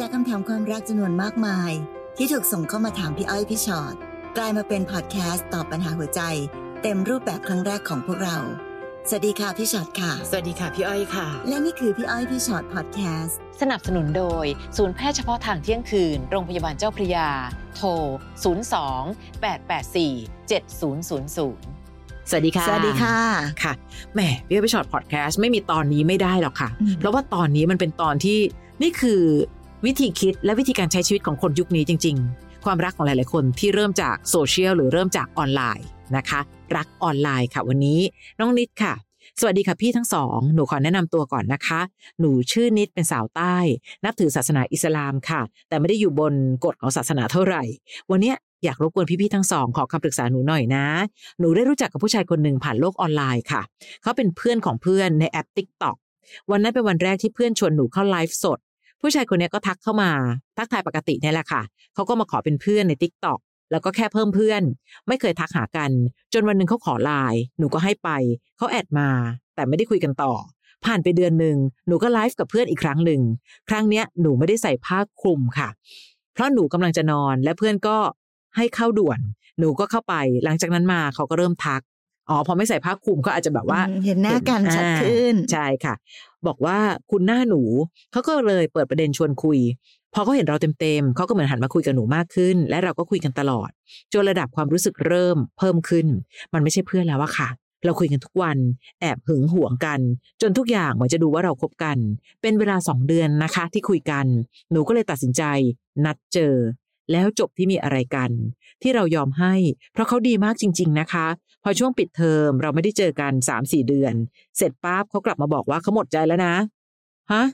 จากคำถามความรักจำนวนมากมาย ที่ถูกส่งเข้ามาถามพี่อ้อยพี่ชอ็อตกลายมาเป็นพอดแคสต์ตอบปัญหาหัวใจ เต็มรูปแบบครั้งแรกของพวกเรา สวัสดีค่ะพี่ชอ็อตค่ะ สวัสดีค่ะพี่อ้อยค่ะ และนี่คือพี่อ้อยพี่ชอ็อตพอดแคสต์สนับสนุนโดย ศูนย์แพทย์เฉพาะทางเที่ยงคืน โรงพยาบาลเจ้าพระยา โทร 02 884 7000สวัสดีค่ะ สวัสดีค่ะ ค่ะ แหมพี่อ้อยพี่ฉอดพอดแคสต์ไม่มีตอนนี้ไม่ได้หรอกค่ะอืมเพราะว่าตอนนี้มันเป็นตอนที่นี่คือ วิธีคิดและวิธีการใช้ชีวิตของคนยุคนี้จริง ๆ ความรักของหลาย ๆ คนที่เริ่มจากโซเชียลหรือเริ่มจากออนไลน์นะคะ รักออนไลน์ค่ะวันนี้ น้องนิดค่ะ สวัสดีค่ะพี่ทั้งสอง หนูขอแนะนำตัวก่อนนะคะ หนูชื่อนิดเป็นสาวใต้ นับถือศาสนาอิสลามค่ะ แต่ไม่ได้อยู่บนกฎของศาสนาเท่าไหร่ วันนี้อยากรบกวนพี่ๆทั้งสองขอคำปรึกษาหนูหน่อยนะ หนูได้รู้จักกับผู้ชายคนหนึ่งผ่านโลกออนไลน์ค่ะ เขาเป็นเพื่อนของเพื่อนในแอป TikTok วันนั้นเป็นวันแรกที่เพื่อนชวนหนูเข้าไลฟ์สด ผู้ชายคนนี้ก็ทักเข้ามา ทักทายปกติเนี่ยแหละค่ะ เขาก็มาขอเป็นเพื่อนใน TikTok แล้วก็แค่เพิ่มเพื่อน ไม่เคยทักหากัน จนวันหนึ่งเขาขอไลน์หนูก็ให้ไป เขาแอดมา แต่ไม่ได้คุยกันต่อ ผ่านไปเดือนหนึ่งหนูก็ไลฟ์กับเพื่อนอีกครั้งหนึ่งครั้งเนี้ยหนูไม่ได้ใส่ผ้าคลุมค่ะ เพราะหนูกำลังจะนอนและเพื่อนก็ให้เข้าด่วน หนูก็เข้าไป หลังจากนั้นมาเขาก็เริ่มทัก อ๋อพอไม่ใส่ผ้าคลุมก็อาจจะแบบว่าอืมเห็นหน้ากันชัดอ่าขึ้นใช่ค่ะ บอกว่าคุณหน้าหนูเขาก็เลยเปิดประเด็นชวนคุย พอเขาเห็นเราเต็มๆเขาก็เหมือนหันมาคุยกับหนูมากขึ้น และเราก็คุยกันตลอดจนระดับความรู้สึกเริ่มเพิ่มขึ้น มันไม่ใช่เพื่อนแล้วอะค่ะ เราคุยกันทุกวันแอบหึงหวงกัน จนทุกอย่างเหมือนจะดูว่าเราคบกัน เป็นเวลาสองเดือนนะคะ ที่คุยกัน หนูก็เลยตัดสินใจ นัดเจอแล้วจบที่มีอะไรกัน ที่เรายอมให้ เพราะเขาดีมากจริง ๆ นะคะ พอช่วงปิดเทอมเราไม่ได้เจอกันสามสี่เดือน เสร็จปั๊บเขากลับมาบอกว่าเขาหมดใจแล้วนะฮะ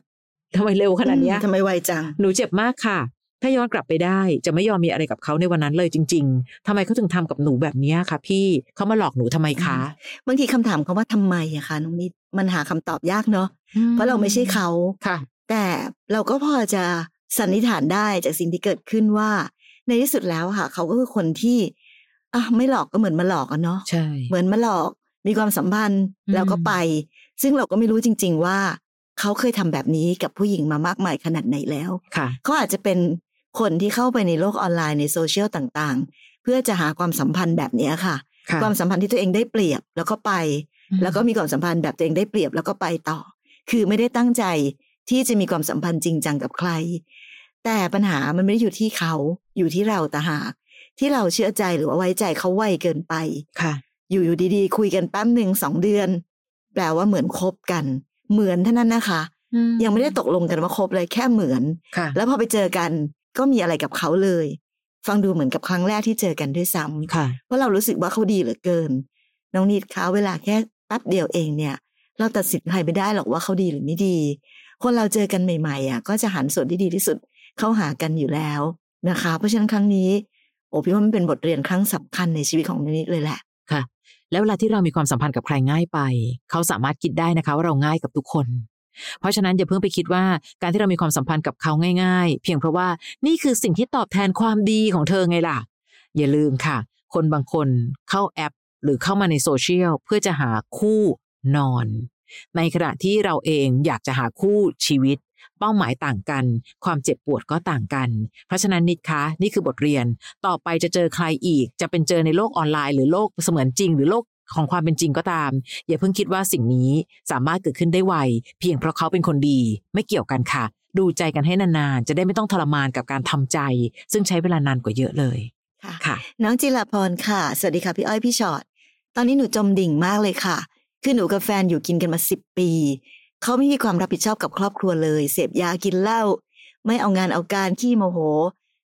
ทำไมเร็วขนาดเนี้ยทำไมไวจัง หนูเจ็บมากค่ะ ถ้าย้อนกลับไปได้ จะไม่ยอมมีอะไรกับเขาในวันนั้นเลยจริง ๆทำไมเขาถึงทำกับหนูแบบเนี้ยคะพี่เขามาหลอกหนูทำไมคะบางทีคำถามเขาว่าทำไมอะคะน้องนิดมันหาคำตอบยากเนาะเพราะเราไม่ใช่เขาค่ะ แต่เราก็พอจะสันนิษฐานได้จากสิ่งที่เกิดขึ้นว่า ในที่สุดแล้วอะค่ะ เขาก็คือคนที่ อะไม่หลอกก็เหมือนมาหลอกอะเนาะใช่เหมือนมาหลอกมีความสัมพันธ์อืมแล้วก็ไป ซึ่งเราก็ไม่รู้จริง ๆ ว่า เขาเคยทำแบบนี้กับผู้หญิงมามากมายขนาดไหนแล้วค่ะเขาอาจจะเป็นคนที่เข้าไปในโลกออนไลน์ในโซเชียลต่างๆ เพื่อจะหาความสัมพันธ์แบบเนี้ยค่ะค่ะ ความสัมพันธ์ที่ตัวเองได้เปรียบแล้วก็ไปอืมแล้วก็มีความสัมพันธ์แบบตัวเองได้เปรียบแล้วก็ไปต่อ คือไม่ได้ตั้งใจที่จะมีความสัมพันธ์จริงจังกับใคร แต่ปัญหามันไม่ได้อยู่ที่เขาอยู่ที่เราแต่หาก ที่เราเชื่อใจหรือว่าไว้ใจเขาไวเกินไปค่ะ อยู่อยู่ดีๆ คุยกันแป๊บหนึ่งสองเดือน แปลว่าเหมือนคบกัน เหมือนเท่านั้นนะคะ ยังไม่ได้ตกลงกันว่าคบเลยแค่เหมือนค่ะแล้วพอไปเจอกันก็มีอะไรกับเขาเลย ฟังดูเหมือนกับครั้งแรกที่เจอกันด้วยซ้ำค่ะเพราะเรารู้สึกว่าเขาดีเหลือเกิน น้องนิดคะเวลาแค่แป๊บเดียวเองเนี่ย เราตัดสินใครไม่ได้หรอกว่าเขาดีหรือไม่ดี คนเราเจอกันใหม่ๆอะก็จะหันส่วนที่ดีที่สุดเข้าหากันอยู่แล้วนะคะ เพราะฉะนั้นครั้งนี้ โอ้พี่ว่ามันเป็นบทเรียนครั้งสำคัญในชีวิตของน้องนิดเลยแหละค่ะ แล้วเวลาที่เรามีความสัมพันธ์กับใครง่ายไป เขาสามารถคิดได้นะคะว่าเราง่ายกับทุกคน เพราะฉะนั้นอย่าเพิ่งไปคิดว่าการที่เรามีความสัมพันธ์กับเขาง่าย ๆ เพียงเพราะว่านี่คือสิ่งที่ตอบแทนความดีของเธอไงล่ะ อย่าลืมค่ะ คนบางคนเข้าแอป หรือเข้ามาในโซเชียลเพื่อจะหาคู่นอน ในขณะที่เราเองอยากจะหาคู่ชีวิต เป้าหมายต่างกัน ความเจ็บปวดก็ต่างกัน เพราะฉะนั้นนิดคะนี่คือบทเรียนต่อไปจะเจอใครอีก จะเป็นเจอในโลกออนไลน์หรือโลกเสมือนจริง หรือโลกของความเป็นจริงก็ตาม อย่าเพิ่งคิดว่าสิ่งนี้สามารถเกิดขึ้นได้ไวเพียงเพราะเขาเป็นคนดี ไม่เกี่ยวกันค่ะ ดูใจกันให้นานๆ จะได้ไม่ต้องทรมานกับการทำใจ ซึ่งใช้เวลานานกว่าเยอะเลยค่ะค่ะ น้องจิรพรค่ะ สวัสดีค่ะพี่อ้อยพี่ชอ็อตตอนนี้หนูจมดิ่งมากเลยค่ะ คือหนูกับแฟนอยู่กินกันมาสิบปี เขาไม่มีความรับผิดชอบกับครอบครัวเลย เสพยากินเหล้าไม่เอางานเอาการขี้โมโห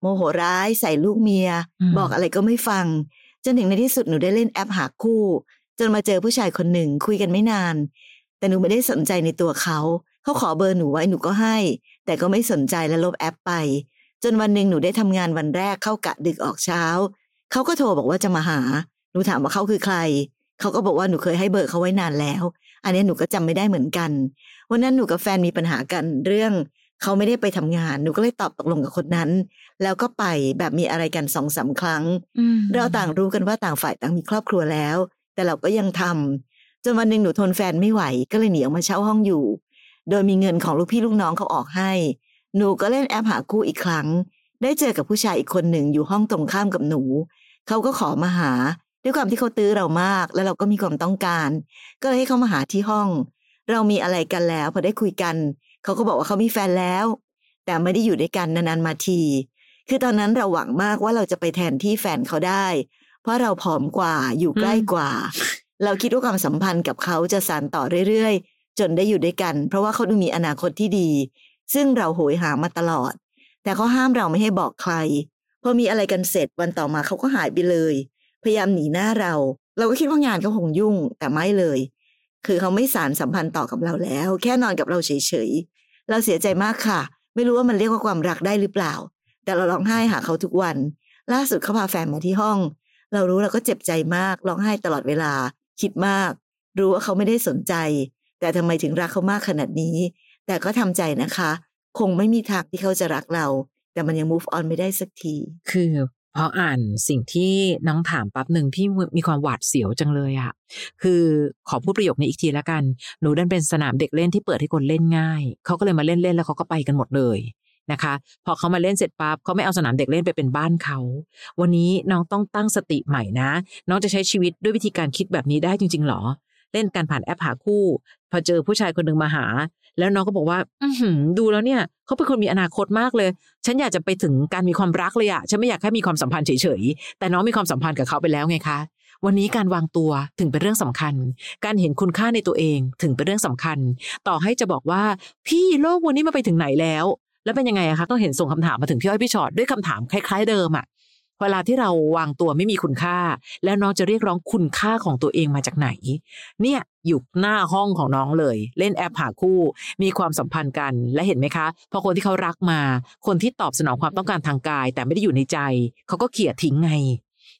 โมโหร้ายใส่ลูกเมียอืมบอกอะไรก็ไม่ฟัง จนถึงในที่สุดหนูได้เล่นแอปหาคู่ จนมาเจอผู้ชายคนหนึ่งคุยกันไม่นาน แต่หนูไม่ได้สนใจในตัวเขาเขาขอเบอร์หนูไว้หนูก็ให้ แต่ก็ไม่สนใจและลบแอปไป จนวันหนึ่งหนูได้ทำงานวันแรกเข้ากะดึกออกเช้าเขาก็โทรบอกว่าจะมาหา หนูถามว่าเขาคือใครเขาก็บอกว่าหนูเคยให้เบอร์เขาไว้นานแล้ว อันนี้หนูก็จำไม่ได้เหมือนกันวันนั้นหนูกับแฟนมีปัญหากันเรื่องเขาไม่ได้ไปทำงาน หนูก็เลยตอบตกลงกับคนนั้น แล้วก็ไปแบบมีอะไรกันสองสามครั้ง เราต่างรู้กันว่าต่างฝ่ายต่างมีครอบครัวแล้ว แต่เราก็ยังทำจนวันหนึ่งหนูทนแฟนไม่ไหว ก็เลยหนีออกมาเช่าห้องอยู่ โดยมีเงินของลูกพี่ลูกน้องเขาออกให้ หนูก็เล่นแอปหาคู่อีกครั้ง ได้เจอกับผู้ชายอีกคนหนึ่งอยู่ห้องตรงข้ามกับหนู เขาก็ขอมาหา ด้วยความที่เขาตื้อเรามาก แล้วเราก็มีความต้องการ ก็เลยให้เขามาหาที่ห้อง เรามีอะไรกันแล้วพอได้คุยกันเขาก็บอกว่าเขามีแฟนแล้ว แต่ไม่ได้อยู่ด้วยกันนานๆมาที คือตอนนั้นเราหวังมากว่าเราจะไปแทนที่แฟนเขาได้ เพราะเราผอมกว่าอยู่ใกล้กว่า เราคิดว่าความสัมพันธ์กับเขาจะสานต่อเรื่อยๆ จนได้อยู่ด้วยกัน เพราะว่าเขาดูมีอนาคตที่ดี ซึ่งเราโหยหามาตลอด แต่เขาห้ามเราไม่ให้บอกใครพอมีอะไรกันเสร็จวันต่อมาเขาก็หายไปเลย พยายามหนีหน้าเรา เราก็คิดว่างานเขาคงยุ่งแต่ไม่เลย คือเขาไม่สารสัมพันธ์ต่อกับเราแล้ว แค่นอนกับเราเฉยๆเราเสียใจมากค่ะ ไม่รู้ว่ามันเรียกว่าความรักได้หรือเปล่า แต่เราร้องไห้หาเขาทุกวัน ล่าสุดเขาพาแฟนมาที่ห้อง เรารู้เราก็เจ็บใจมากร้องไห้ตลอดเวลา คิดมาก รู้ว่าเขาไม่ได้สนใจ แต่ทำไมถึงรักเขามากขนาดนี้ แต่ก็ทำใจนะคะ คงไม่มีทางที่เขาจะรักเรา แต่มันยัง move on ไม่ได้สักที คือ พออ่านสิ่งที่น้องถามปั๊บหนึ่งพี่มีความหวาดเสียวจังเลยอะคือขอพูดประโยคนี้อีกทีแล้วกัน หนูดันเป็นสนามเด็กเล่นที่เปิดให้คนเล่นง่าย เขาก็เลยมาเล่นเล่นแล้วเขาก็ไปกันหมดเลยนะคะ พอเขามาเล่นเสร็จปั๊บเขาไม่เอาสนามเด็กเล่นไปเป็นบ้านเขา วันนี้น้องต้องตั้งสติใหม่นะ น้องจะใช้ชีวิตด้วยวิธีการคิดแบบนี้ได้จริง ๆ หรอ เล่นการผ่านแอปหาคู่ พอเจอผู้ชายคนหนึ่งมาหา แล้วน้องก็บอกว่า อืดูแล้วเนี่ยเขาเป็นคนมีอนาคตมากเลย ฉันอยากจะไปถึงการมีความรักเลยอะฉันไม่อยากแค่มีความสัมพันธ์เฉยๆ แต่น้องมีความสัมพันธ์กับเขาไปแล้วไงคะ วันนี้การวางตัวถึงเป็นเรื่องสำคัญ การเห็นคุณค่าในตัวเองถึงเป็นเรื่องสำคัญ ต่อให้จะบอกว่า พี่โลกวันนี้มาไปถึงไหนแล้ว แล้วเป็นยังไงอะคะต้องเห็นส่งคำถามมาถึงพี่อ้อยพี่ชอตด้วยคำถามคล้าย ๆเดิมอะ เวลาที่เราวางตัวไม่มีคุณค่า แล้วน้องจะเรียกร้องคุณค่าของตัวเองมาจากไหน เนี่ยอยู่หน้าห้องของน้องเลย เล่นแอปหาคู่ มีความสัมพันธ์กันและเห็นไหมคะพอคนที่เขารักมา คนที่ตอบสนองความต้องการทางกาย แต่ไม่ได้อยู่ในใจ เขาก็เขี่ยทิ้งไง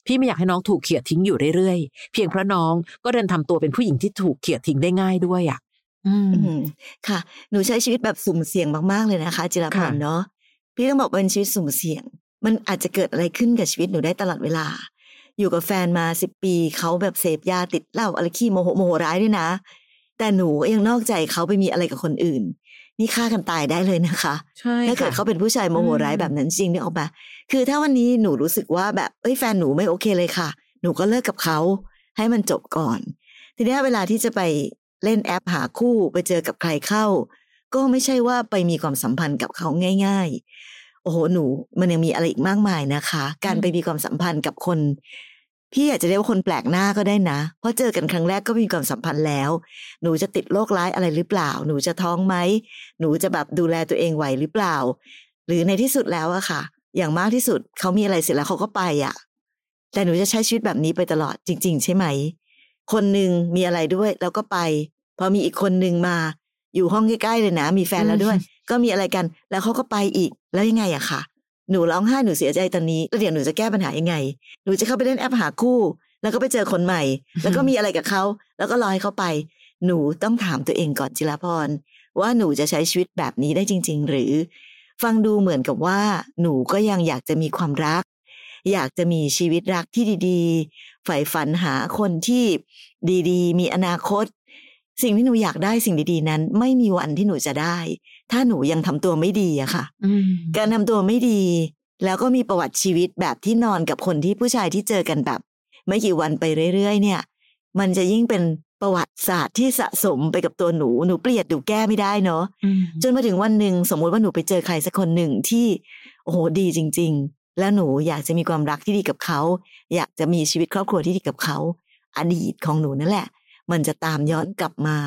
พี่ไม่อยากให้น้องถูกเขี่ยทิ้งอยู่เรื่อยๆ เพียงเพราะน้องก็เดินทำตัวเป็นผู้หญิงที่ถูกเขี่ยทิ้งได้ง่ายด้วยอะอืมอืมค่ะ หนูใช้ชีวิตแบบสุ่มเสี่ยงมากๆเลยนะคะ จิรพค่ะรเนาะพี่ต้องบอกว่าเป็นชีวิตสุ่มเสี่ยง มันอาจจะเกิดอะไรขึ้นกับชีวิตหนูได้ตลอดเวลา อยู่กับแฟนมาสิบปี เขาแบบเสพยาติดเหล้าอะไรขี้โมโหโมโหร้ายด้วยนะ แต่หนูก็ยังนอกใจเขาไปมีอะไรกับคนอื่น นี่ฆ่ากันตายได้เลยนะคะใช่ถ้าเกิดค่ะเขาเป็นผู้ชายโมโหร้ายอืมแบบนั้นจริงเนี่ยออกมาคือถ้าวันนี้หนูรู้สึกว่าแบบเอ้ยแฟนหนูไม่โอเคเลยค่ะ หนูก็เลิกกับเขาให้มันจบก่อน ทีนี้เวลาที่จะไปเล่นแอปหาคู่ไปเจอกับใครเข้า ก็ไม่ใช่ว่าไปมีความสัมพันธ์กับเขาง่ายๆ โอ้โหหนู มันยังมีอะไรอีกมากมายนะคะ การไปมีความสัมพันธ์กับคน พี่อาจจะเรียกว่าคนแปลกหน้าก็ได้นะ เพราะเจอกันครั้งแรกก็มีความสัมพันธ์แล้ว หนูจะติดโรคร้ายอะไรหรือเปล่า หนูจะท้องไหม หนูจะแบบดูแลตัวเองไหวหรือเปล่า หรือในที่สุดแล้วอะค่ะ อย่างมากที่สุดเขามีอะไรเสร็จแล้วเขาก็ไปอะแต่หนูจะใช้ชีวิตแบบนี้ไปตลอดจริง ๆ ใช่ไหม คนหนึ่งมีอะไรด้วยแล้วก็ไป พอมีอีกคนหนึ่งมา อยู่ห้องใกล้ๆเลยนะ มีแฟนแล้วด้วย ก็มีอะไรกัน แล้วเขาก็ไปอีกแล้วยังไงอะค่ะ หนูร้องไห้หนูเสียใจตอนนี้แล้วเดี๋ยวหนูจะแก้ปัญหายังไง หนูจะเข้าไปเล่นแอปหาคู่ แล้วก็ไปเจอคนใหม่ แล้วก็มีอะไรกับเขาแล้วก็รอให้เขาไป หนูต้องถามตัวเองก่อนจิรพรว่าหนูจะใช้ชีวิตแบบนี้ได้จริง ๆ หรือ ฟังดูเหมือนกับว่า หนูก็ยังอยากจะมีความรัก อยากจะมีชีวิตรักที่ดีๆใฝ่ฝันหาคนที่ดีๆ มีอนาคต สิ่งที่หนูอยากได้สิ่งดีๆนั้น ไม่มีวันที่หนูจะได้ ถ้าหนูยังทำตัวไม่ดีอะค่ะอืมการทำตัวไม่ดี แล้วก็มีประวัติชีวิตแบบที่นอนกับคนที่ผู้ชายที่เจอกันแบบ ไม่กี่วันไปเรื่อยๆ เนี่ย มันจะยิ่งเป็นประวัติศาสตร์ที่สะสมไปกับตัวหนูหนูเปลี่ยนหนูแก้ไม่ได้เนาะอืมจนมาถึงวันหนึ่งสมมุติว่าหนูไปเจอใครสักคนหนึ่งที่โอ้โหดีจริง ๆ แล้วหนูอยากจะมีความรักที่ดีกับเขา อยากจะมีชีวิตครอบครัวที่ดีกับเขาอดีตของหนูนั่นแหละ มันจะตามย้อนกลับมา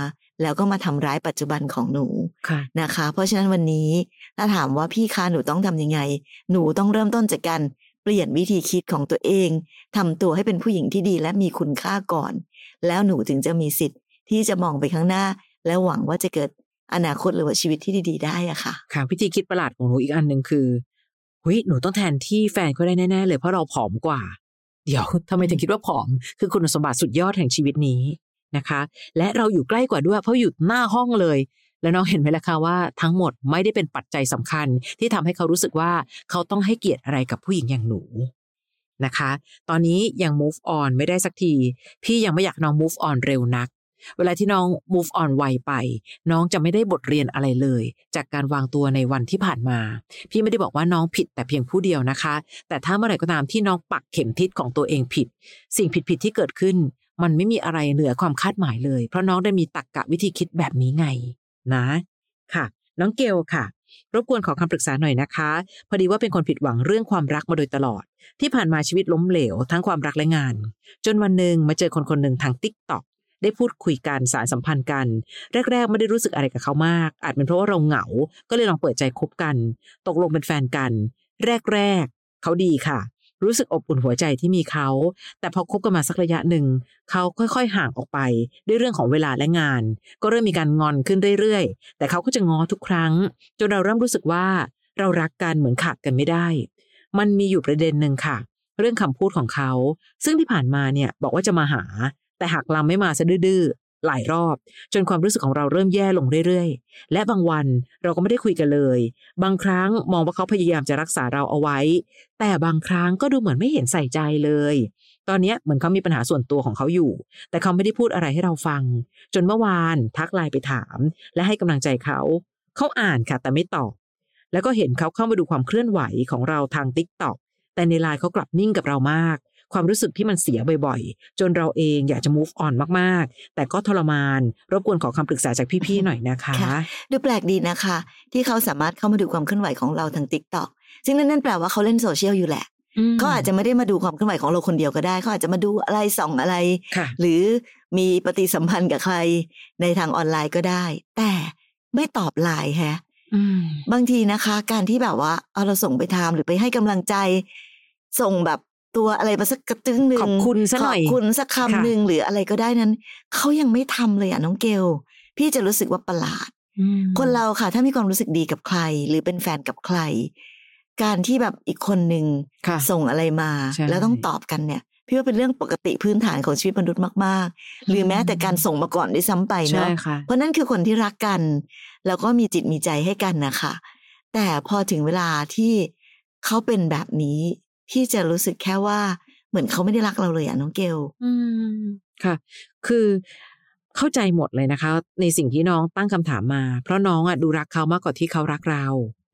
แล้วก็มาทำร้ายปัจจุบันของหนูค่ะนะคะ เพราะฉะนั้นวันนี้ถ้าถามว่าพี่คะหนูต้องทำยังไง หนูต้องเริ่มต้นจากการเปลี่ยนวิธีคิดของตัวเองทำตัวให้เป็นผู้หญิงที่ดีและมีคุณค่าก่อน แล้วหนูถึงจะมีสิทธิ์ที่จะมองไปข้างหน้า และหวังว่าจะเกิดอนาคตหรือว่าชีวิตที่ดี ๆ ได้อะค่ะ ค่ะ วิธีคิดประหลาดของหนูอีกอันหนึ่งคือหุยหนูต้องแทนที่แฟนเขาได้แน่ ๆ เลยเพราะเราผอมกว่า เดี๋ยวทำไมถึงคิดว่าผอม คือคุณสมบัติสุดยอดแห่งชีวิตนี้ นะคะ และเราอยู่ใกล้กว่าด้วย เพราะอยู่หน้าห้องเลย แล้วน้องเห็นไหมล่ะคะว่าทั้งหมดไม่ได้เป็นปัจจัยสำคัญ ที่ทำให้เขารู้สึกว่าเขาต้องให้เกียรติอะไรกับผู้หญิงอย่างหนูนะคะ ตอนนี้ยัง move on ไม่ได้สักที พี่ยังไม่อยากน้อง move on เร็วนัก เวลาที่น้อง move on ไวไป น้องจะไม่ได้บทเรียนอะไรเลย จากการวางตัวในวันที่ผ่านมา พี่ไม่ได้บอกว่าน้องผิดแต่เพียงผู้เดียวนะคะ แต่ถ้าเมื่อไหร่ก็ตามที่น้องปักเข็มทิศของตัวเองผิด สิ่งผิดๆที่เกิดขึ้น มันไม่มีอะไรเหนือความคาดหมายเลย เพราะน้องได้มีตรกกะวิธีคิดแบบนี้ไง นะ ค่ะ น้องเกลค่ะ รบกวนขอคำปรึกษาหน่อยนะคะ พอดีว่าเป็นคนผิดหวังเรื่องความรักมาโดยตลอด ที่ผ่านมาชีวิตล้มเหลว ทั้งความรักและงาน จนวันหนึ่งมาเจอคนคนหนึ่งทางติ๊กต็อกได้พูดคุยกันสารสัมพันธ์กัน แรก ๆ ไม่ได้รู้สึกอะไรกับเขามาก อาจเป็นเพราะว่าเราเหงา ก็เลยลองเปิดใจคบกัน ตกลงเป็นแฟนกัน แรก ๆ เขาดีค่ะ รู้สึกอบอุ่นหัวใจที่มีเขา แต่พอคบกันมาสักระยะหนึ่ง เขาค่อยๆห่างออกไปด้วยเรื่องของเวลาและงาน ก็เริ่มมีการงอนขึ้นเรื่อยๆ แต่เขาก็จะง้อทุกครั้ง จนเราเริ่มรู้สึกว่าเรารักกันเหมือนขาดกันไม่ได้ มันมีอยู่ประเด็นหนึ่งค่ะ เรื่องคำพูดของเขา ซึ่งที่ผ่านมาเนี่ยบอกว่าจะมาหา แต่หากลำไม่มาซะดื้อ หลายรอบ จนความรู้สึกของเราเริ่มแย่ลงเรื่อยๆ และบางวันเราก็ไม่ได้คุยกันเลย บางครั้งมองว่าเขาพยายามจะรักษาเราเอาไว้ แต่บางครั้งก็ดูเหมือนไม่เห็นใส่ใจเลย ตอนนี้เหมือนเขามีปัญหาส่วนตัวของเขาอยู่ แต่เขาไม่ได้พูดอะไรให้เราฟัง จนเมื่อวานทักไลน์ไปถาม และให้กำลังใจเขา เขาอ่านค่ะแต่ไม่ตอบ แล้วก็เห็นเขาเข้ามาดูความเคลื่อนไหวของเราทางติ๊กต็อกแต่ในไลน์เขากลับนิ่งกับเรามาก ความรู้สึกที่มันเสียบ่อยๆ จนเราเองอยากจะ move on มากๆ แต่ก็ทรมาน รบกวนขอคำปรึกษาจากพี่ๆหน่อยนะคะค่ะดูแปลกดีนะคะ ที่เขาสามารถเข้ามาดูความเคลื่อนไหวของเราทางติ๊กต็อกซึ่งนั่นนั่นแปลว่าเขาเล่นโซเชียลอยู่แหละอืมเขาอาจจะไม่ได้มาดูความเคลื่อนไหวของเราคนเดียวก็ได้ เขาอาจจะมาดูอะไรส่องอะไรค่ะหรือมีปฏิสัมพันธ์กับใครในทางออนไลน์ก็ได้ แต่ไม่ตอบไลน์แฮะอืมบางทีนะคะ การที่แบบว่าเอาเราส่งไปทำหรือไปให้กำลังใจ ส่งแบบ ตัวอะไรมาสักกระตึ้งหนึ่งขอบคุณซะหน่อยขอบคุณสักค่ะคำหนึ่งหรืออะไรก็ได้นั้นเขายังไม่ทำเลยอะน้องเกลพี่จะรู้สึกว่าประหลาดอืมคนเราค่ะ ถ้ามีความรู้สึกดีกับใคร หรือเป็นแฟนกับใคร การที่แบบอีกคนหนึ่งค่ะส่งอะไรมาใช่แล้วต้องตอบกันเนี่ยพี่ว่าเป็นเรื่องปกติพื้นฐานของชีวิตมนุษย์มาก ๆ หรือแม้แต่การส่งมาก่อนด้วยซ้ำไปใช่เนาะค่ะเพราะนั่นคือคนที่รักกัน แล้วก็มีจิตมีใจให้กันนะคะแต่พอถึงเวลาที่เขาเป็นแบบนี้ พี่จะรู้สึกแค่ว่าเหมือนเขาไม่ได้รักเราเลยอะน้องเกลอืมค่ะ คือเข้าใจหมดเลยนะคะ ในสิ่งที่น้องตั้งคำถามมา เพราะน้องอะดูรักเขามากกว่าที่เขารักเรา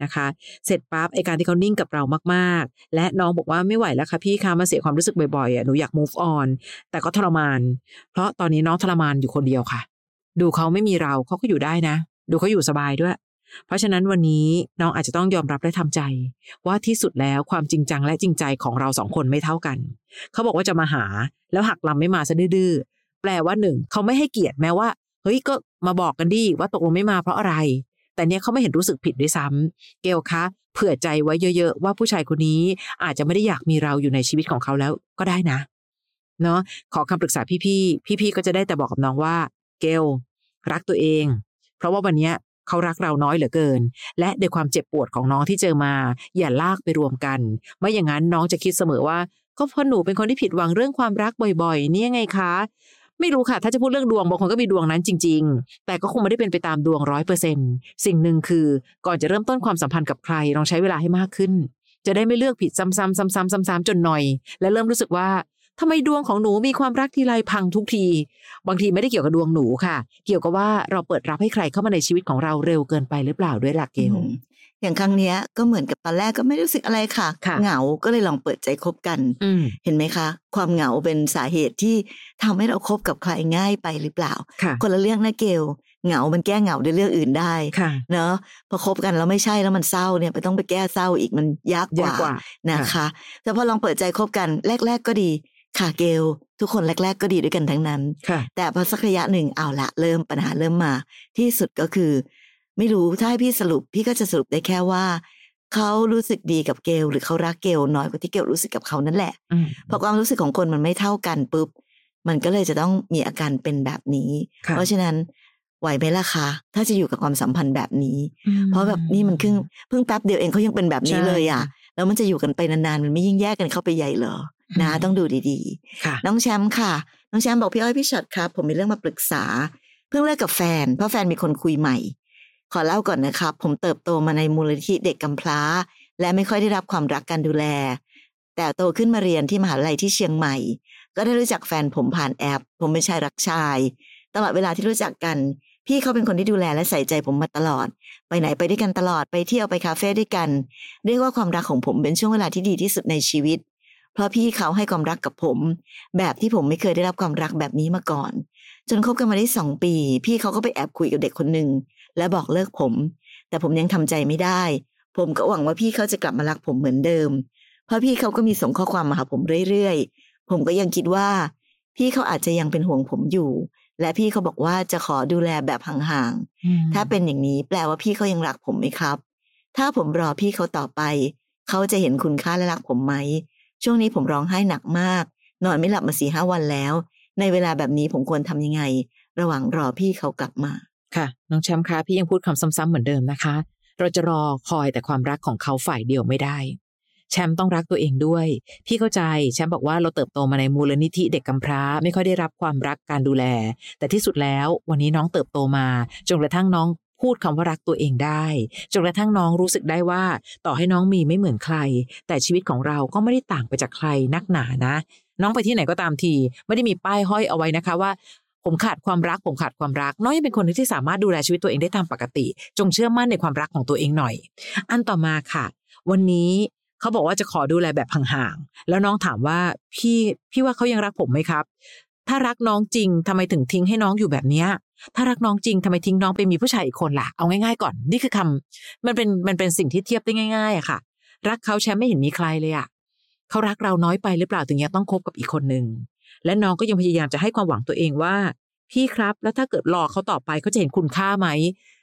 นะคะ เสร็จปั๊บไอการที่เขานิ่งกับเรามากๆ และน้องบอกว่าไม่ไหวแล้วค่ะพี่คะมาเสียความรู้สึกบ่อยๆอะหนูอยาก move on แต่ก็ทรมาน เพราะตอนนี้น้องทรมานอยู่คนเดียวค่ะ ดูเขาไม่มีเราเขาก็อยู่ได้นะ ดูเขาอยู่สบายด้วย เพราะฉะนั้นวันนี้น้องอาจจะต้องยอมรับและทำใจ ว่าที่สุดแล้วความจริงจังและจริงใจของเราสองคนไม่เท่ากัน เขาบอกว่าจะมาหาแล้วหักลำไม่มาซะดื้อแปลว่าหนึ่งเขาไม่ให้เกียรติแม้ว่าเฮ้ยก็มาบอกกันดีว่าตกลงไม่มาเพราะอะไร แต่เนี้ยเขาไม่เห็นรู้สึกผิดด้วยซ้ำเกลคะเผื่อใจไว้เยอะ ๆ ว่าผู้ชายคนนี้อาจจะไม่ได้อยากมีเราอยู่ในชีวิตของเขาแล้วก็ได้นะเนาะขอคำปรึกษาพี่ๆ พี่ๆ ก็จะได้แต่บอกกับน้องว่า เกลรักตัวเอง เพราะว่าวันเนี้ย เขารักเราน้อยเหลือเกิน และในความเจ็บปวดของน้องที่เจอมา อย่าลากไปรวมกัน ไม่อย่างนั้นน้องจะคิดเสมอว่า ก็เพราะหนูเป็นคนที่ผิดหวังเรื่องความรักบ่อยๆ เนี่ยไงคะ ไม่รู้ค่ะ ถ้าจะพูดเรื่องดวงบางคนก็มีดวงนั้นจริง ๆ แต่ก็คงไม่ได้เป็นไปตามดวงร้อยเปอร์เซ็นสิ่งหนึ่งคือก่อนจะเริ่มต้นความสัมพันธ์กับใครลองใช้เวลาให้มากขึ้น จะได้ไม่เลือกผิดซ้ำๆซ้ำๆซ้ำๆจนหน่อย และเริ่มรู้สึกว่า ทำไมดวงของหนูมีความรักทีไรพังทุกที บางทีไม่ได้เกี่ยวกับดวงหนูค่ะ เกี่ยวกับว่าเราเปิดรับให้ใครเข้ามาในชีวิตของเราเร็วเกินไปหรือเปล่าด้วยหลักเกลอืมอย่างครั้งเนี้ยก็เหมือนกับตอนแรกก็ไม่รู้สึกอะไรค่ะค่ะเหงาก็เลยลองเปิดใจคบกันอืมเห็นไหมคะ ความเหงาเป็นสาเหตุที่ทำให้เราคบกับใครง่ายไปหรือเปล่าค่ะคนละเรื่องนะเกลเหงา มันแก้เหงาด้วยเรื่องอื่นได้ค่ะเนาะพอคบกันแล้วไม่ใช่แล้วมันเศร้าเนี่ยไปต้องไปแก้เศร้าอีกมันยากกยากว่ากว่านะคะ แต่พอลองเปิดใจคบกันแรก ๆ ก็ดี ค่ะเกลทุกคนแรก ๆ ก็ดีด้วยกันทั้งนั้นค่ะแต่พอสักระยะหนึ่งเอาละเริ่มปัญหาเริ่มมา ที่สุดก็คือ ไม่รู้ถ้าให้พี่สรุป พี่ก็จะสรุปได้แค่ว่าเขารู้สึกดีกับเกลหรือเขารักเกลน้อยกว่าที่เกลรู้สึกกับเขานั่นแหละอืมพอความรู้สึกของคนมันไม่เท่ากันปุ๊บมันก็เลยจะต้องมีอาการเป็นแบบนี้ค่ะเพราะฉะนั้นไหวไหมล่ะคะ ถ้าจะอยู่กับความสัมพันธ์แบบนี้อืมเพราะแบบนี่มันเพิ่งเพิ่งแป๊บเดียวเองเขายังเป็นแบบนี้ใช่เลยอะ แล้วมันจะอยู่กันไปนานๆ มันไม่ยิ่งแยกกันเข้าไปใหญ่เหรอ นะอืมต้องดูดีๆค่ะน้องแชมป์ค่ะ น้องแชมป์บอกพี่อ้อยพี่ช็อตครับ ผมมีเรื่องมาปรึกษา เพิ่งเลิกกับแฟน เพราะแฟนมีคนคุยใหม่ ขอเล่าก่อนนะครับ ผมเติบโตมาในมูลนิธิเด็กกำพร้า และไม่ค่อยได้รับความรักการดูแล แต่โตขึ้นมาเรียนที่มหาลัยที่เชียงใหม่ ก็ได้รู้จักแฟนผมผ่านแอป ผมเป็นชายรักชาย ตลอดเวลาที่รู้จักกัน พี่เขาเป็นคนที่ดูแลและใส่ใจผมมาตลอด ไปไหนไปด้วยกันตลอดไปเที่ยวไปคาเฟ่ด้วยกัน เรียกว่าความรักของผมเป็นช่วงเวลาที่ดีที่สุดในชีวิต เพราะพี่เขาให้ความรักกับผม แบบที่ผมไม่เคยได้รับความรักแบบนี้มาก่อน จนคบกันมาได้สองปี พี่เขาก็ไปแอบคุยกับเด็กคนหนึ่งและบอกเลิกผม แต่ผมยังทำใจไม่ได้ ผมก็หวังว่าพี่เขาจะกลับมารักผมเหมือนเดิม เพราะพี่เขาก็มีส่งข้อความมาหาผมเรื่อยๆ ผมก็ยังคิดว่า พี่เขาอาจจะยังเป็นห่วงผมอยู่ และพี่เขาบอกว่าจะขอดูแลแบบห่างๆถ้าเป็นอย่างนี้แปลว่าพี่เขายังรักผมไหมครับ ถ้าผมรอพี่เขาต่อไป เขาจะเห็นคุณค่าและรักผมไหม ช่วงนี้ผมร้องไห้หนักมาก นอนไม่หลับมาสี่ห้าวันแล้ว ในเวลาแบบนี้ผมควรทำยังไง ระหว่างรอพี่เขากลับมา ค่ะ น้องแชมป์คะพี่ยังพูดคำซ้ำๆเหมือนเดิมนะคะ เราจะรอคอยแต่ความรักของเขาฝ่ายเดียวไม่ได้ แชมป์ต้องรักตัวเองด้วย พี่เข้าใจแชมป์บอกว่าเราเติบโตมาในมูลนิธิเด็กกำพร้า ไม่ค่อยได้รับความรักการดูแล แต่ที่สุดแล้ววันนี้น้องเติบโตมาจนกระทั่งน้อง พูดคำว่ารักตัวเองได้จนกระทั่งน้องรู้สึกได้ว่า ต่อให้น้องมีไม่เหมือนใคร แต่ชีวิตของเราก็ไม่ได้ต่างไปจากใครนักหนานะ น้องไปที่ไหนก็ตามที ไม่ได้มีป้ายห้อยเอาไว้นะคะว่า ผมขาดความรักผมขาดความรัก น้องยังเป็นคนที่สามารถดูแลชีวิตตัวเองได้ตามปกติ จงเชื่อมั่นในความรักของตัวเองหน่อย อันต่อมาค่ะ วันนี้เขาบอกว่าจะขอดูแลแบบห่างๆแล้วน้องถามว่าพี่พี่ว่าเขายังรักผมไหมครับ ถ้ารักน้องจริงทำไมถึงทิ้งให้น้องอยู่แบบเนี้ย ถ้ารักน้องจริงทำไมทิ้งน้องไปมีผู้ชายอีกคนล่ะเอาง่ายๆก่อนนี่คือคำมันเป็นมันเป็นสิ่งที่เทียบได้ง่ายๆอะค่ะ รักเขาแชมป์ไม่เห็นมีใครเลยอะเขารักเราน้อยไปหรือเปล่าถึงยังต้องคบกับอีกคนหนึ่งและน้องก็ยังพยายามจะให้ความหวังตัวเองว่า พี่ครับ แล้วถ้าเกิดรอเขาต่อไปเขาจะเห็นคุณค่าไหม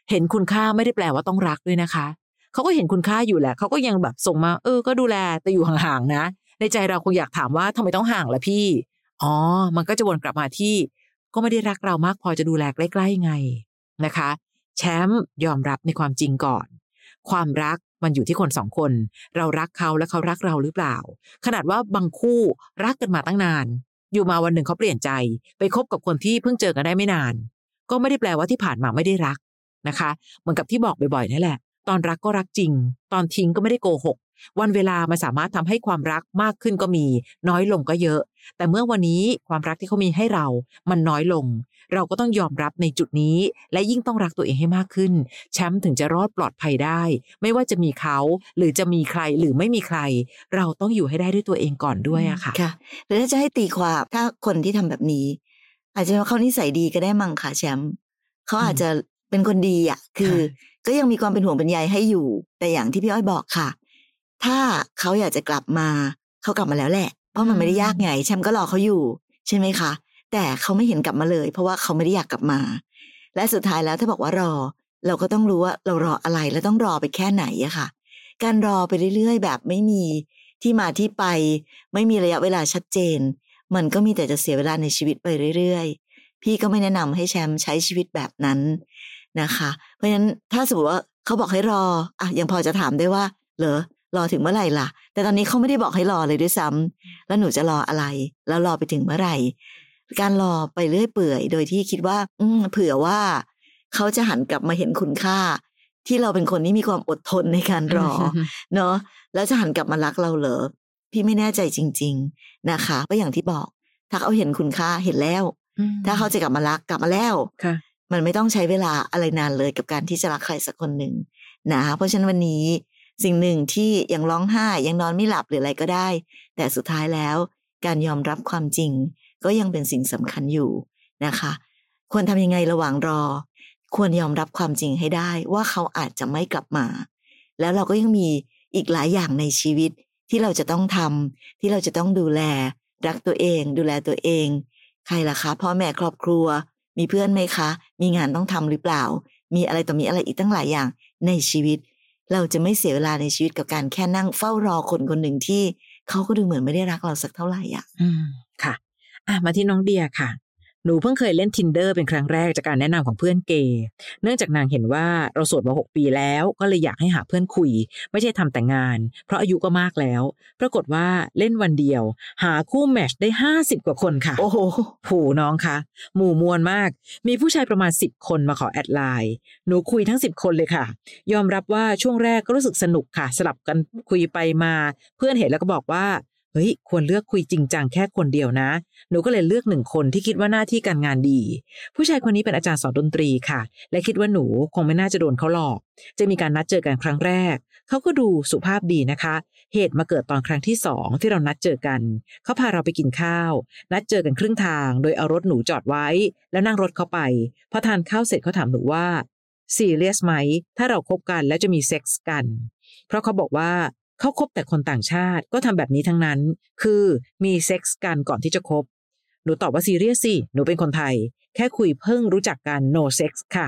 เห็นคุณค่าไม่ได้แปลว่าต้องรักด้วยนะคะเขาก็เห็นคุณค่าอยู่แหละเขาก็ยังแบบส่งมาเออ ก็ดูแลแต่อยู่ห่างๆนะ ในใจเราคงอยากถามว่าทำไมต้องห่างล่ะพี่อ๋อ มันก็จะวนกลับมาที่ ก็ไม่ได้รักเรามากพอจะดูแลใกล้ๆไงนะคะ แชมป์ยอมรับในความจริงก่อน ความรักมันอยู่ที่คนสองคน เรารักเขาและเขารักเราหรือเปล่า ขนาดว่าบางคู่รักกันมาตั้งนาน อยู่มาวันหนึ่งเขาเปลี่ยนใจ ไปคบกับคนที่เพิ่งเจอกันได้ไม่นาน ก็ไม่ได้แปลว่าที่ผ่านมาไม่ได้รักนะคะ เหมือนกับที่บอกบ่อยๆนั่นแหละ ตอนรักก็รักจริง ตอนทิ้งก็ไม่ได้โกหก วันเวลามันสามารถทำให้ความรักมากขึ้นก็มี น้อยลงก็เยอะ แต่เมื่อวันนี้ความรักที่เขามีให้เรา มันน้อยลง เราก็ต้องยอมรับในจุดนี้ และยิ่งต้องรักตัวเองให้มากขึ้น แชมป์ถึงจะรอดปลอดภัยได้ ไม่ว่าจะมีเขาหรือจะมีใครหรือไม่มีใคร เราต้องอยู่ให้ได้ด้วยตัวเองก่อนด้วยอะค่ะค่ะหรือถ้าจะให้ตีความถ้าคนที่ทำแบบนี้ อาจจะว่าเขานิสัยดีก็ได้มั้งค่ะแชมป์เขาอาจจะ เป็นคนดีอะ คือ ก็ยังมีความเป็นห่วงเป็นใยให้อยู่ แต่อย่างที่พี่อ้อยบอกค่ะ ถ้าเขาอยากจะกลับมาเขากลับมาแล้วแหละ เพราะมันไม่ได้ยากไงแชมป์ก็รอเขาอยู่ใช่ไหมคะ แต่เขาไม่เห็นกลับมาเลย เพราะว่าเขาไม่ได้อยากกลับมา และสุดท้ายแล้วถ้าบอกว่ารอ เราก็ต้องรู้ว่าเรารออะไรและต้องรอไปแค่ไหนอะค่ะ การรอไปเรื่อยๆ แบบไม่มีที่มาที่ไป ไม่มีระยะเวลาชัดเจน มันก็มีแต่จะเสียเวลาในชีวิตไปเรื่อยๆ พี่ก็ไม่แนะนำให้แชมป์ใช้ชีวิตแบบนั้น นะคะ เพราะฉะนั้นถ้าสมมติว่าเขาบอกให้รออะยังพอจะถามได้ว่า เหรอรอถึงเมื่อไหร่ล่ะ แต่ตอนนี้เขาไม่ได้บอกให้รอเลยด้วยซ้ำแล้วหนูจะรออะไร แล้วรอไปถึงเมื่อไหร่ การรอไปเรื่อยเปื่อย โดยที่คิดว่า อืมเผื่อว่า เขาจะหันกลับมาเห็นคุณค่า ที่เราเป็นคนที่มีความอดทนในการรอ เนาะแล้วจะหันกลับมารักเราเหรอพี่ไม่แน่ใจจริง ๆนะคะ ก็อย่างที่บอก ถ้าเขาเห็นคุณค่าเห็นแล้ว ถ้าเขาจะกลับมารักกลับมาแล้วค่ะ มันไม่ต้องใช้เวลาอะไรนานเลยกับการที่จะรักใครสักคนหนึ่งนะคะเพราะฉะนั้นวันนี้สิ่งหนึ่งที่ยังร้องไห้ยังนอนไม่หลับหรืออะไรก็ได้ แต่สุดท้ายแล้ว การยอมรับความจริง ก็ยังเป็นสิ่งสำคัญอยู่นะคะ ควรทำยังไงระหว่างรอ ควรยอมรับความจริงให้ได้ว่าเขาอาจจะไม่กลับมา แล้วเราก็ยังมีอีกหลายอย่างในชีวิตที่เราจะต้องทำที่เราจะต้องดูแล รักตัวเอง ดูแลตัวเอง ใครล่ะคะพ่อแม่ครอบครัว มีเพื่อนไหมคะ มีงานต้องทำหรือเปล่า มีอะไรต่อมีอะไรอีกตั้งหลายอย่างในชีวิต เราจะไม่เสียเวลาในชีวิตกับการแค่นั่งเฝ้ารอคนคนหนึ่งที่เขาก็ดูเหมือนไม่ได้รักเราสักเท่าไหร่อะอืมค่ะ อะมาที่น้องเดียค่ะ หนูเพิ่งเคยเล่น tinder เป็นครั้งแรกจากการแนะนำของเพื่อนเกย์เนื่องจากนางเห็นว่าเราโสดมาหกปีแล้ว ก็เลยอยากให้หาเพื่อนคุย ไม่ใช่ทำแต่งาน เพราะอายุก็มากแล้ว ปรากฏว่าเล่นวันเดียว หาคู่แมทช์ได้ห้าสิบกว่าคนค่ะ โอ้โหผูน้องคะหมู่มวลมาก มีผู้ชายประมาณ 10 คนมาขอแอดไลน์หนูคุยทั้ง 10 คนเลยค่ะ ยอมรับว่าช่วงแรกก็รู้สึกสนุกค่ะ สลับกันคุยไปมา เพื่อนเห็นแล้วก็บอกว่า เฮ้ยควรเลือกคุยจริงจังแค่คนเดียวนะ หนูก็เลยเลือกหนึ่งคนที่คิดว่าหน้าที่การงานดี ผู้ชายคนนี้เป็นอาจารย์สอนดนตรีค่ะ และคิดว่าหนูคงไม่น่าจะโดนเขาหลอก จะมีการนัดเจอกันครั้งแรก เขาก็ดูสุภาพดีนะคะ เหตุมาเกิดตอนครั้งที่สองที่เรานัดเจอกัน เขาพาเราไปกินข้าว นัดเจอกันครึ่งทาง โดยเอารถหนูจอดไว้ แล้วนั่งรถเขาไป พอทานข้าวเสร็จเขาถามหนูว่าซีเรียสไหม ถ้าเราคบกันแล้วจะมีเซ็กส์กัน เพราะเขาบอกว่า เขาคบแต่คนต่างชาติก็ทำแบบนี้ทั้งนั้น คือมีเซ็กส์กันก่อนที่จะคบ หนูตอบว่าซีเรียสสิ หนูเป็นคนไทย แค่คุยเพิ่งรู้จักกัน no sex ค่ะ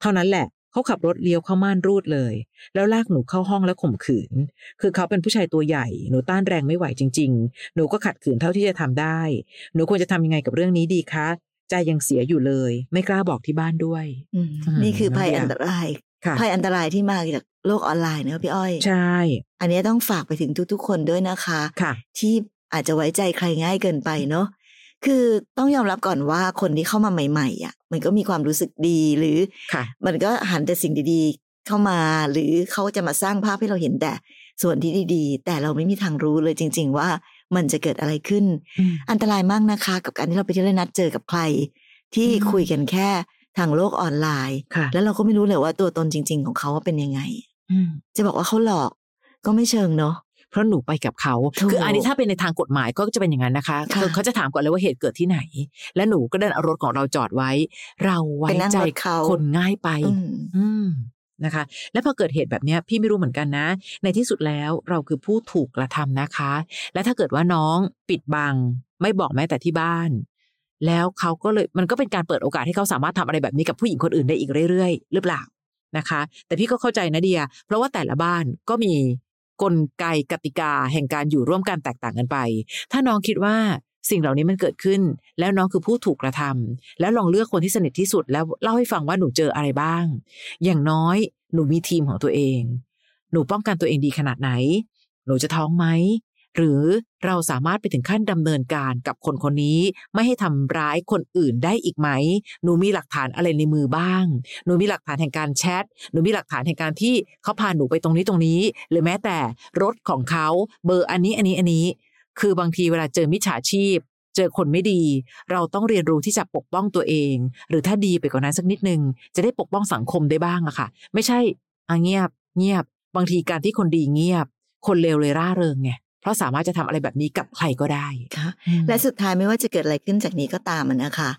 เท่านั้นแหละ เขาขับรถเลี้ยวเข้าม่านรูดเลย แล้วลากหนูเข้าห้องแล้วข่มขืน คือเขาเป็นผู้ชายตัวใหญ่ หนูต้านแรงไม่ไหวจริง ๆ หนูก็ขัดขืนเท่าที่จะทำได้ หนูควรจะทำยังไงกับเรื่องนี้ดีคะ ใจยังเสียอยู่เลย ไม่กล้าบอกที่บ้านด้วยอืมอืมนี่คือภัยน้ำยาอันตรายค่ะ ภัยอันตรายที่มาจากโลกออนไลน์นะครับพี่อ้อย ใช่ อันนี้ต้องฝากไปถึงทุก ๆ คนด้วยนะคะค่ะ ที่อาจจะไว้ใจใครง่ายเกินไปเนาะคือต้องยอมรับก่อนว่าคนที่เข้ามาใหม่ๆอะ มันก็มีความรู้สึกดีหรือค่ะมันก็หันแต่สิ่งดีๆ เข้ามาหรือเขาจะมาสร้างภาพให้เราเห็นแต่ส่วนที่ดีๆ แต่เราไม่มีทางรู้เลยจริง ๆ ว่ามันจะเกิดอะไรขึ้นอืมอันตรายมากนะคะ กับการที่เราไปเที่ยวและนัดเจอกับใคร ที่อืมคุยกันแค่ ทางโลกออนไลน์ค่ะแล้วเราก็ไม่รู้เลยว่าตัวตนจริง ๆ ของเขาว่าเป็นยังไงอืมจะบอกว่าเขาหลอกก็ไม่เชิงเนาะเพราะหนูไปกับเขาถูกคืออันนี้ถ้าเป็นในทางกฎหมายก็จะเป็นอย่างนั้นนะคะค่ะคือเขาจะถามก่อนเลยว่าเหตุเกิดที่ไหน และหนูก็เดินเอารถของเราจอดไว้ เราไว้ไปนั่งใจรถเขาคนง่ายไป อืมอืมนะคะ แล้วพอเกิดเหตุแบบเนี้ยพี่ไม่รู้เหมือนกันนะ ในที่สุดแล้วเราคือผู้ถูกกระทำนะคะ และถ้าเกิดว่าน้องปิดบัง ไม่บอกแม้แต่ที่บ้าน แล้วเขาก็เลยมันก็เป็นการเปิดโอกาสให้เขาสามารถทำอะไรแบบนี้กับผู้หญิงคนอื่นได้อีกเรื่อยๆ หรือเปล่านะคะ แต่พี่ก็เข้าใจนะเดีย เพราะว่าแต่ละบ้านก็มีกลไกกติกาแห่งการอยู่ร่วมกันแตกต่างกันไป ถ้าน้องคิดว่าสิ่งเหล่านี้มันเกิดขึ้น แล้วน้องคือผู้ถูกกระทำแล้วลองเลือกคนที่สนิทที่สุดแล้วเล่าให้ฟังว่าหนูเจออะไรบ้าง อย่างน้อยหนูมีทีมของตัวเอง หนูป้องกันตัวเองดีขนาดไหน หนูจะท้องไหม หรือเราสามารถไปถึงขั้นดำเนินการกับคนคนนี้ ไม่ให้ทำร้ายคนอื่นได้อีกไหม หนูมีหลักฐานอะไรในมือบ้าง หนูมีหลักฐานแห่งการแชท หนูมีหลักฐานแห่งการที่เขาพาหนูไปตรงนี้ตรงนี้ หรือแม้แต่รถของเขาเบอร์อันนี้อันนี้อันนี้ คือบางทีเวลาเจอมิจฉาชีพ เจอคนไม่ดี เราต้องเรียนรู้ที่จะปกป้องตัวเอง หรือถ้าดีไปกว่านั้นสักนิดนึง จะได้ปกป้องสังคมได้บ้างอะค่ะ ไม่ใช่อะเงียบ เงียบ บางทีการที่คนดีเงียบ คนเลวเลยร่าเริงไง เพราะสามารถจะทำอะไรแบบนี้กับใครก็ได้ค่ะและสุดท้ายไม่ว่าจะเกิดอะไรขึ้นจากนี้ก็ตามอะนะคะ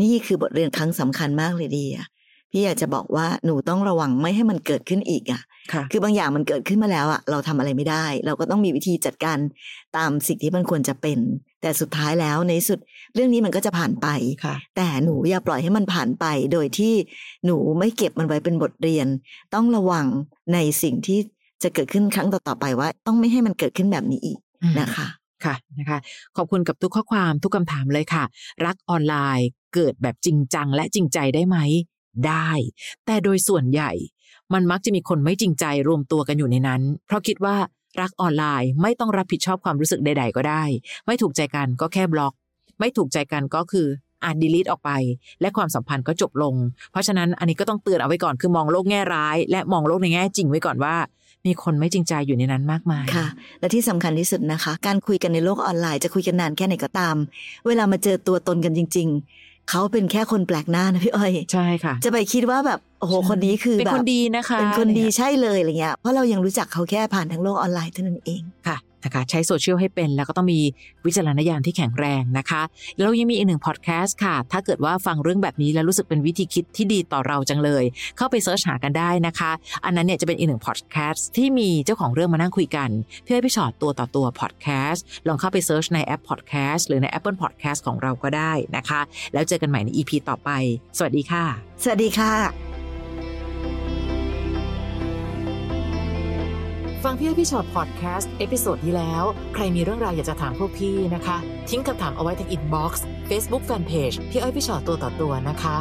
นี่คือบทเรียนครั้งสำคัญมากเลยดีอะพี่อยากจะบอกว่าหนูต้องระวังไม่ให้มันเกิดขึ้นอีกอะค่ะคือบางอย่างมันเกิดขึ้นมาแล้วอะเราทำอะไรไม่ได้ เราก็ต้องมีวิธีจัดการตามสิ่งที่มันควรจะเป็น แต่สุดท้ายแล้วในที่สุดเรื่องนี้มันก็จะผ่านไปค่ะแต่หนูอย่าปล่อยให้มันผ่านไป โดยที่หนูไม่เก็บมันไว้เป็นบทเรียน ต้องระวังในสิ่งที่ จะเกิดขึ้นครั้งต่อๆไปว่า ต้องไม่ให้มันเกิดขึ้นแบบนี้อีกนะคะค่ะนะคะขอบคุณกับทุกข้อความทุกคำถามเลยค่ะ รักออนไลน์เกิดแบบจริงจังและจริงใจได้ไหม ได้ แต่โดยส่วนใหญ่ มันมักจะมีคนไม่จริงใจรวมตัวกันอยู่ในนั้น เพราะคิดว่ารักออนไลน์ไม่ต้องรับผิดชอบความรู้สึกใด ๆ ก็ได้ ไม่ถูกใจกันก็แค่บล็อก ไม่ถูกใจกันก็คืออ่านดีลิทออกไป และความสัมพันธ์ก็จบลง เพราะฉะนั้นอันนี้ก็ต้องเตือนเอาไว้ก่อนคือมองโลกแง่ร้าย และมองโลกในแง่จริงไว้ก่อนว่า มีคนไม่จริงใจอยู่ในนั้นมากมายค่ะ และที่สำคัญที่สุดนะคะ การคุยกันในโลกออนไลน์จะคุยกันนานแค่ไหนก็ตาม เวลามาเจอตัวตนกันจริง ๆ เขาเป็นแค่คนแปลกหน้านะพี่อ้อยใช่ค่ะ จะไปคิดว่าแบบโอ้โหใช่คนนี้คือเป็นแบบคนดีนะคะ เป็นคนดีอะไรเงี้ยใช่เลยอะไรเงี้ยเพราะเรายังรู้จักเขาแค่ผ่านทางโลกออนไลน์เท่านั้นเองค่ะ นะคะใช้โซเชียลให้เป็นแล้วก็ต้องมีวิจารณญาณที่แข็งแรงนะคะแล้วยังมีอีกหนึ่งพอดแคสต์ค่ะ ถ้าเกิดว่าฟังเรื่องแบบนี้แล้วรู้สึกเป็นวิธีคิดที่ดีต่อเราจังเลย เข้าไป search หากันได้นะคะ อันนั้นเนี่ยจะเป็นอีกหนึ่งพอดแคสต์ที่มีเจ้าของเรื่องมานั่งคุยกัน พี่อ้อยพี่ฉอดตัวต่อตัวพอดแคสต์ลองเข้าไป search ในแอปพอดแคสต์หรือใน Apple Podcast ของเราก็ได้นะคะ แล้วเจอกันใหม่ใน EP ต่อไป สวัสดีค่ะ สวัสดีค่ะ ฟังพี่อ้อยพี่ฉอดพอดแคสต์ episode ที่แล้ว ใครมีเรื่องราวอยากจะถามพวกพี่นะคะ ทิ้งคำถามเอาไว้ที่ inbox เฟซบุ๊กแฟนเพจพี่อ้อยพี่ฉอดตัวต่อตัวนะคะ